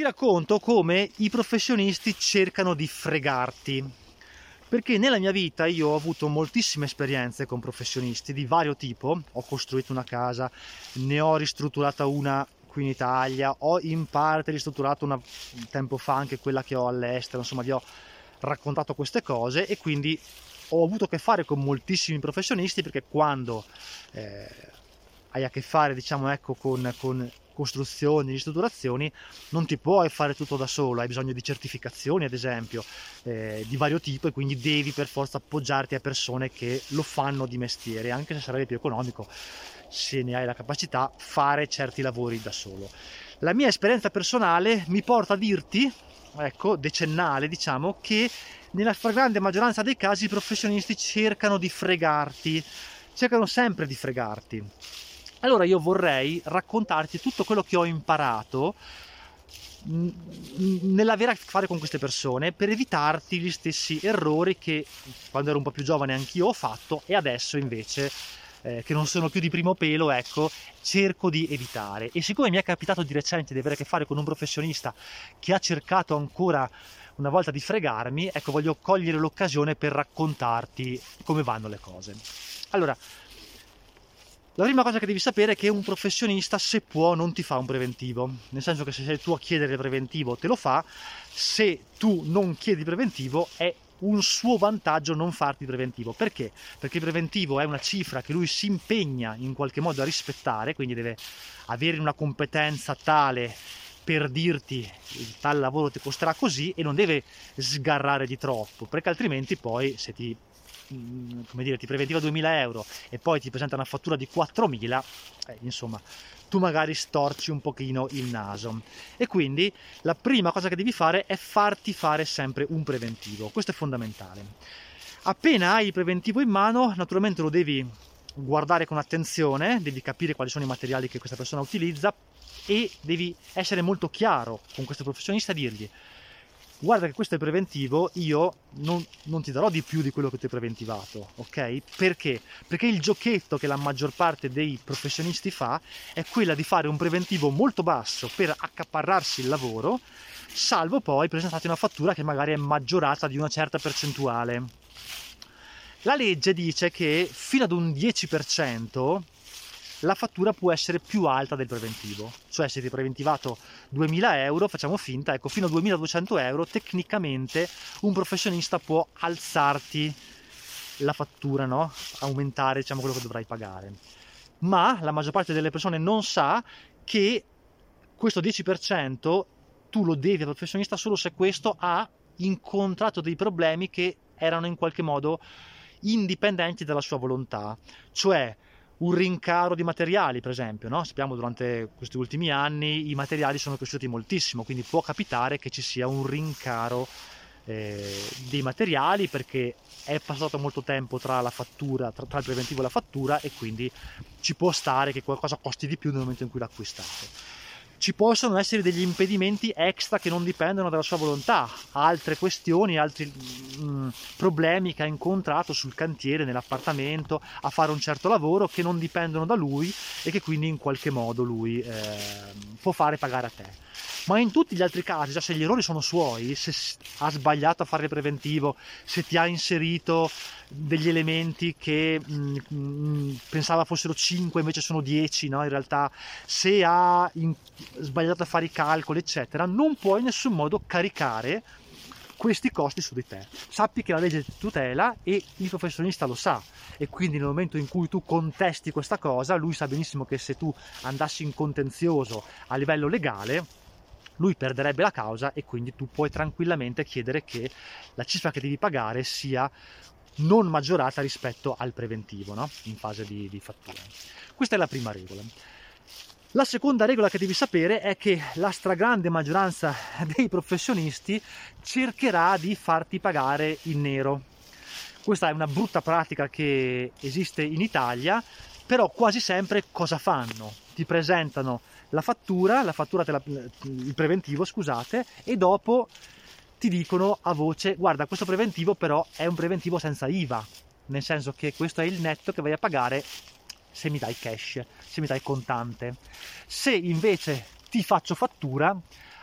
ti racconto come i professionisti cercano di fregarti. Perché nella mia vita io ho avuto moltissime esperienze con professionisti di vario tipo. Ho costruito una casa, ne ho ristrutturata una qui in Italia, ho in parte ristrutturato una, tempo fa anche quella che ho all'estero, insomma vi ho raccontato queste cose e quindi ho avuto a che fare con moltissimi professionisti perché quando eh, hai a che fare diciamo ecco con, con costruzioni, ristrutturazioni, non ti puoi fare tutto da solo, hai bisogno di certificazioni ad esempio, eh, di vario tipo e quindi devi per forza appoggiarti a persone che lo fanno di mestiere, anche se sarebbe più economico, se ne hai la capacità, fare certi lavori da solo. La mia esperienza personale mi porta a dirti, ecco, decennale diciamo, che nella stragrande maggioranza dei casi i professionisti cercano di fregarti, cercano sempre di fregarti allora io vorrei raccontarti tutto quello che ho imparato nell'avere a che fare con queste persone per evitarti gli stessi errori che quando ero un po' più giovane anch'io ho fatto e adesso invece eh, che non sono più di primo pelo, ecco, cerco di evitare. E siccome mi è capitato di recente di avere a che fare con un professionista che ha cercato ancora una volta di fregarmi, ecco, voglio cogliere l'occasione per raccontarti come vanno le cose. Allora, la prima cosa che devi sapere è che un professionista, se può, non ti fa un preventivo. Nel senso che se sei tu a chiedere preventivo, te lo fa. Se tu non chiedi preventivo, è un suo vantaggio non farti preventivo. Perché? Perché il preventivo è una cifra che lui si impegna in qualche modo a rispettare, quindi deve avere una competenza tale per dirti il tal lavoro ti costerà così e non deve sgarrare di troppo, perché altrimenti poi se ti come dire, ti preventiva 2000 euro e poi ti presenta una fattura di 4000, eh, insomma, tu magari storci un pochino il naso. E quindi la prima cosa che devi fare è farti fare sempre un preventivo. Questo è fondamentale. Appena hai il preventivo in mano, naturalmente lo devi guardare con attenzione, devi capire quali sono i materiali che questa persona utilizza e devi essere molto chiaro con questo professionista e dirgli guarda che questo è preventivo, io non, non, ti darò di più di quello che ti ho preventivato, ok? Perché? Perché il giochetto che la maggior parte dei professionisti fa è quella di fare un preventivo molto basso per accaparrarsi il lavoro, salvo poi presentarti una fattura che magari è maggiorata di una certa percentuale. La legge dice che fino ad un 10% la fattura può essere più alta del preventivo. Cioè se ti hai preventivato 2000 euro, facciamo finta, ecco, fino a 2200 euro, tecnicamente un professionista può alzarti la fattura, no? Aumentare, diciamo, quello che dovrai pagare. Ma la maggior parte delle persone non sa che questo 10% tu lo devi al professionista solo se questo ha incontrato dei problemi che erano in qualche modo indipendenti dalla sua volontà. Cioè, un rincaro di materiali, per esempio. No? Sappiamo durante questi ultimi anni i materiali sono cresciuti moltissimo, quindi può capitare che ci sia un rincaro eh, dei materiali perché è passato molto tempo tra la fattura, tra, tra, il preventivo e la fattura e quindi ci può stare che qualcosa costi di più nel momento in cui l'acquistate ci possono essere degli impedimenti extra che non dipendono dalla sua volontà, altre questioni, altri mh, mm, problemi che ha incontrato sul cantiere, nell'appartamento, a fare un certo lavoro che non dipendono da lui e che quindi in qualche modo lui eh, può fare pagare a te. Ma in tutti gli altri casi, già se gli errori sono suoi, se ha sbagliato a fare il preventivo, se ti ha inserito degli elementi che mh, mm, mh, mm, pensava fossero 5 invece sono 10, no? in realtà se ha in, sbagliato a fare i calcoli, eccetera, non puoi in nessun modo caricare questi costi su di te. Sappi che la legge ti tutela e il professionista lo sa e quindi nel momento in cui tu contesti questa cosa, lui sa benissimo che se tu andassi in contenzioso a livello legale, lui perderebbe la causa e quindi tu puoi tranquillamente chiedere che la cifra che devi pagare sia non maggiorata rispetto al preventivo no? in fase di, di fattura. Questa è la prima regola. La seconda regola che devi sapere è che la stragrande maggioranza dei professionisti cercherà di farti pagare in nero. Questa è una brutta pratica che esiste in Italia, però quasi sempre cosa fanno? Ti presentano la fattura, la fattura la, il preventivo, scusate, e dopo ti dicono a voce guarda questo preventivo però è un preventivo senza IVA, nel senso che questo è il netto che vai a pagare se mi dai cash, se mi dai contante. Se invece ti faccio fattura,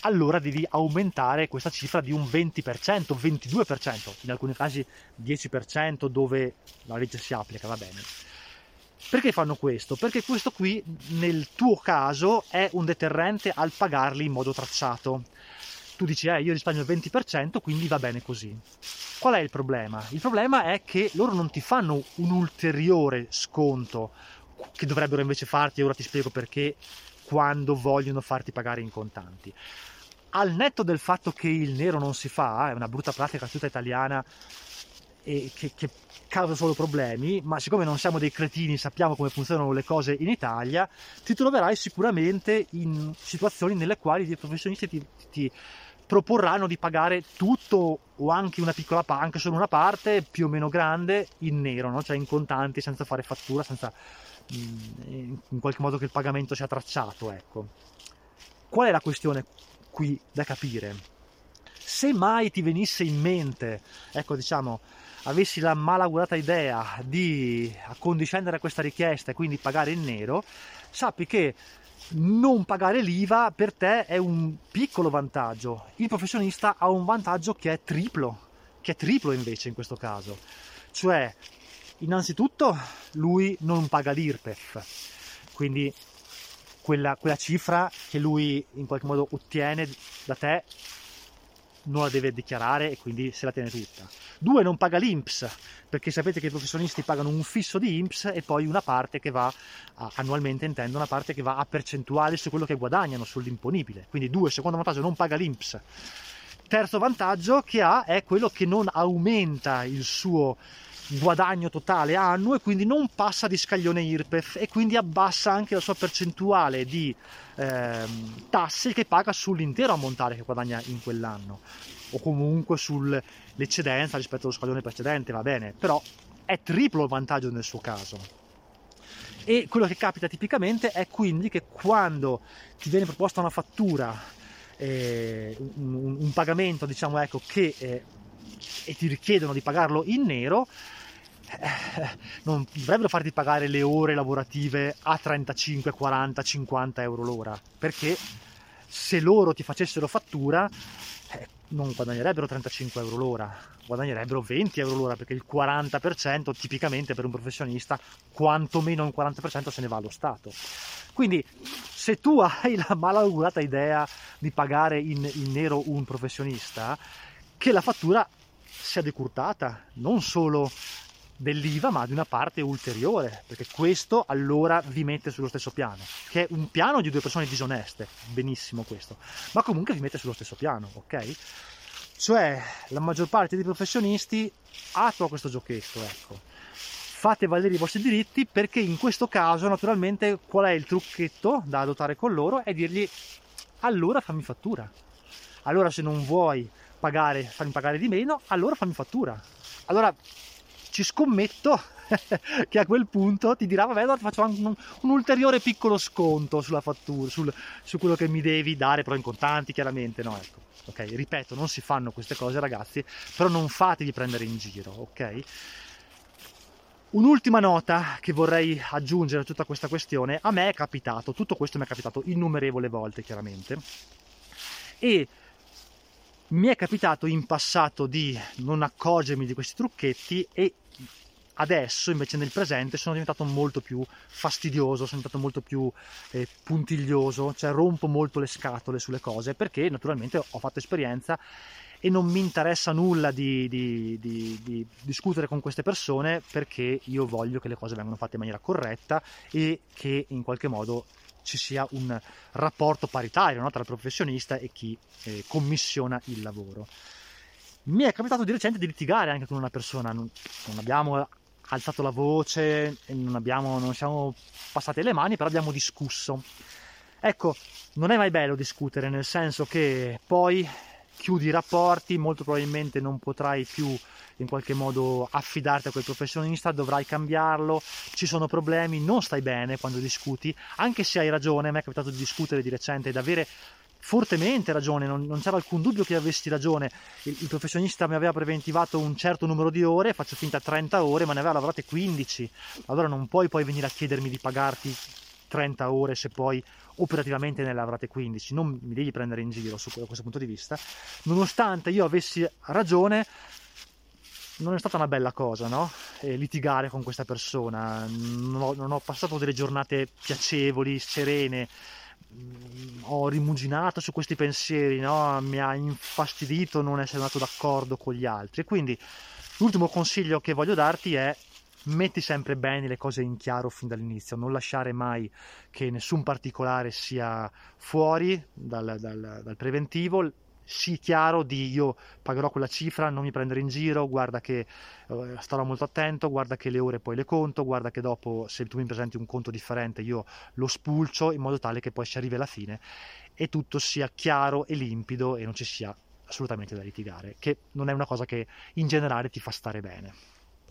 allora devi aumentare questa cifra di un 20%, 22%, in alcuni casi 10% dove la legge si applica, va bene. Perché fanno questo? Perché questo qui nel tuo caso è un deterrente al pagarli in modo tracciato. Tu dici, eh, io risparmio il 20%, quindi va bene così. Qual è il problema? Il problema è che loro non ti fanno un ulteriore sconto che dovrebbero invece farti, ora ti spiego perché, quando vogliono farti pagare in contanti. Al netto del fatto che il nero non si fa, è una brutta pratica tutta italiana e che, che causa solo problemi, ma siccome non siamo dei cretini, sappiamo come funzionano le cose in Italia, ti troverai sicuramente in situazioni nelle quali i professionisti ti, ti proporranno di pagare tutto o anche una piccola anche solo una parte più o meno grande in nero, no? cioè in contanti, senza fare fattura, senza mm, in qualche modo che il pagamento sia tracciato. Ecco. Qual è la questione qui da capire? Se mai ti venisse in mente, ecco diciamo, avessi la malaugurata idea di accondiscendere a questa richiesta e quindi pagare in nero, sappi che non pagare l'IVA per te è un piccolo vantaggio. Il professionista ha un vantaggio che è triplo, che è triplo invece in questo caso. Cioè, innanzitutto lui non paga l'IRPEF, quindi quella, quella cifra che lui in qualche modo ottiene da te non la deve dichiarare e quindi se la tiene tutta. Due, non paga l'INPS, perché sapete che i professionisti pagano un fisso di INPS e poi una parte che va, annualmente intendo, una parte che va a percentuale su quello che guadagnano sull'imponibile. Quindi due, secondo vantaggio, non paga l'INPS. Terzo vantaggio che ha è quello che non aumenta il suo guadagno totale annuo e quindi non passa di scaglione IRPEF e quindi abbassa anche la sua percentuale di ehm, tasse che paga sull'intero ammontare che guadagna in quell'anno o comunque sull'eccedenza rispetto allo scaglione precedente, va bene, però è triplo il vantaggio nel suo caso. E quello che capita tipicamente è quindi che quando ti viene proposta una fattura, eh, un, un, pagamento, diciamo, ecco, che eh, e ti richiedono di pagarlo in nero, non dovrebbero farti pagare le ore lavorative a 35, 40, 50 euro l'ora, perché se loro ti facessero fattura eh, non guadagnerebbero 35 euro l'ora, guadagnerebbero 20 euro l'ora perché il 40% tipicamente per un professionista, quantomeno un 40% se ne va allo Stato. Quindi se tu hai la malaugurata idea di pagare in, in nero un professionista, che la fattura sia decurtata, non solo dell'IVA ma di una parte ulteriore, perché questo allora vi mette sullo stesso piano, che è un piano di due persone disoneste, benissimo questo, ma comunque vi mette sullo stesso piano, ok? Cioè la maggior parte dei professionisti attua questo giochetto, ecco. Fate valere i vostri diritti perché in questo caso naturalmente qual è il trucchetto da adottare con loro? È dirgli allora fammi fattura. Allora se non vuoi pagare, farmi pagare di meno, allora fammi fattura. Allora ci scommetto che a quel punto ti dirà vabbè allora faccio un, un, ulteriore piccolo sconto sulla fattura sul, su quello che mi devi dare però in contanti chiaramente no ecco. Ok ripeto non si fanno queste cose ragazzi però non fatevi prendere in giro ok? Un'ultima nota che vorrei aggiungere a tutta questa questione, a me è capitato, tutto questo mi è capitato innumerevole volte chiaramente, e mi è capitato in passato di non accorgermi di questi trucchetti e adesso invece nel presente sono diventato molto più fastidioso, sono diventato molto più eh, puntiglioso, cioè rompo molto le scatole sulle cose perché naturalmente ho fatto esperienza e non mi interessa nulla di, di, di, di, discutere con queste persone perché io voglio che le cose vengano fatte in maniera corretta e che in qualche modo ci sia un rapporto paritario no, tra il professionista e chi eh, commissiona il lavoro. Mi è capitato di recente di litigare anche con una persona, non, non abbiamo alzato la voce, non, abbiamo, non siamo passate le mani, però abbiamo discusso. Ecco, non è mai bello discutere, nel senso che poi chiudi i rapporti, molto probabilmente non potrai più in qualche modo affidarti a quel professionista, dovrai cambiarlo, ci sono problemi, non stai bene quando discuti, anche se hai ragione, a me è capitato di discutere di recente ed avere fortemente ragione, non, non c'era alcun dubbio che avessi ragione, il, il, professionista mi aveva preventivato un certo numero di ore, faccio finta 30 ore, ma ne aveva lavorate 15, allora non puoi poi venire a chiedermi di pagarti 30 ore se poi operativamente ne lavorate 15, non mi devi prendere in giro su, questo punto di vista, nonostante io avessi ragione, non è stata una bella cosa, no? E litigare con questa persona, non ho, non ho passato delle giornate piacevoli, serene, ho rimuginato su questi pensieri, no? mi ha infastidito non essere andato d'accordo con gli altri. Quindi l'ultimo consiglio che voglio darti è metti sempre bene le cose in chiaro fin dall'inizio, non lasciare mai che nessun particolare sia fuori dal, dal, dal preventivo, sii chiaro di io pagherò quella cifra, non mi prendere in giro, guarda che eh, starò molto attento, guarda che le ore poi le conto, guarda che dopo se tu mi presenti un conto differente io lo spulcio in modo tale che poi si arrivi alla fine e tutto sia chiaro e limpido e non ci sia assolutamente da litigare, che non è una cosa che in generale ti fa stare bene.